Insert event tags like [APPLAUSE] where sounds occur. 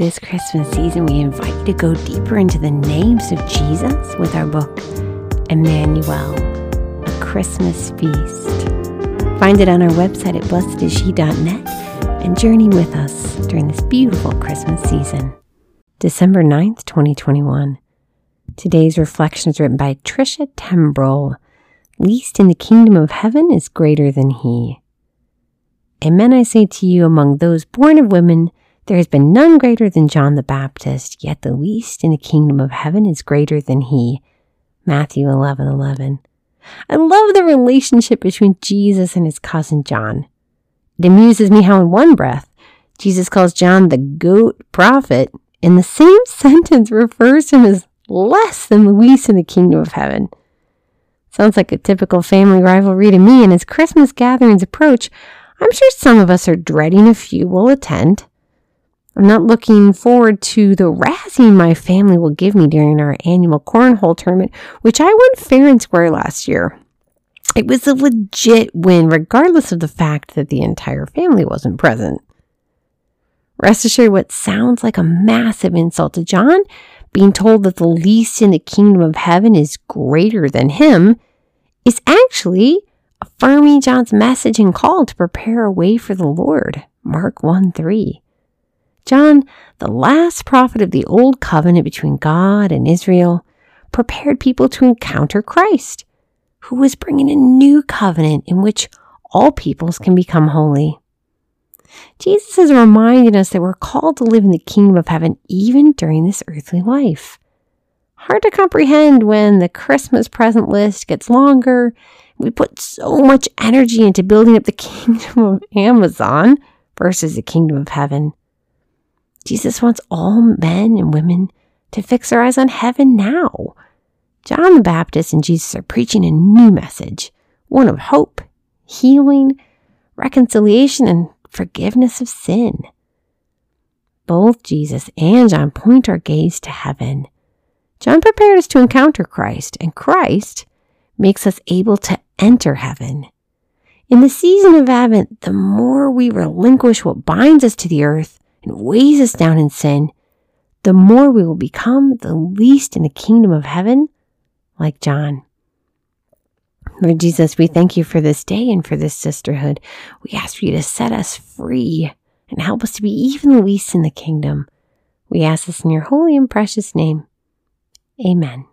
This Christmas season, we invite you to go deeper into the names of Jesus with our book, Emmanuel, a Christmas Feast. Find it on our website at blessedisshe.net and journey with us during this beautiful Christmas season. December 9th, 2021. Today's reflection is written by Tricia Tembrell. Least in the kingdom of heaven is greater than he. Amen, I say to you, among those born of women, there has been none greater than John the Baptist, yet the least in the kingdom of heaven is greater than he. Matthew 11 11. I love the relationship between Jesus and his cousin John. It amuses me how, in one breath, Jesus calls John the goat prophet, in the same [LAUGHS] sentence refers to him as less than the least in the kingdom of heaven. Sounds like a typical family rivalry to me, and as Christmas gatherings approach, I'm sure some of us are dreading a few will attend. I'm not looking forward to the razzing my family will give me during our annual cornhole tournament, which I won fair and square last year. It was a legit win, regardless of the fact that the entire family wasn't present. Rest assured, what sounds like a massive insult to John, being told that the least in the kingdom of heaven is greater than him, is actually affirming John's message and call to prepare a way for the Lord. Mark 1 3. John, the last prophet of the old covenant between God and Israel, prepared people to encounter Christ, who was bringing a new covenant in which all peoples can become holy. Jesus is reminding us that we're called to live in the kingdom of heaven even during this earthly life. Hard to comprehend when the Christmas present list gets longer we put so much energy into building up the [LAUGHS] kingdom of Amazon versus the kingdom of heaven. Jesus wants all men and women to fix their eyes on heaven now. John the Baptist and Jesus are preaching a new message, one of hope, healing, reconciliation, and forgiveness of sin. Both Jesus and John point our gaze to heaven. John prepared us to encounter Christ, and Christ makes us able to enter heaven. In the season of Advent, the more we relinquish what binds us to the earth and weighs us down in sin, the more we will become the least in the kingdom of heaven, like John. Lord Jesus, we thank you for this day and for this sisterhood. We ask for you to set us free and help us to be even the least in the kingdom. We ask this in your holy and precious name. Amen.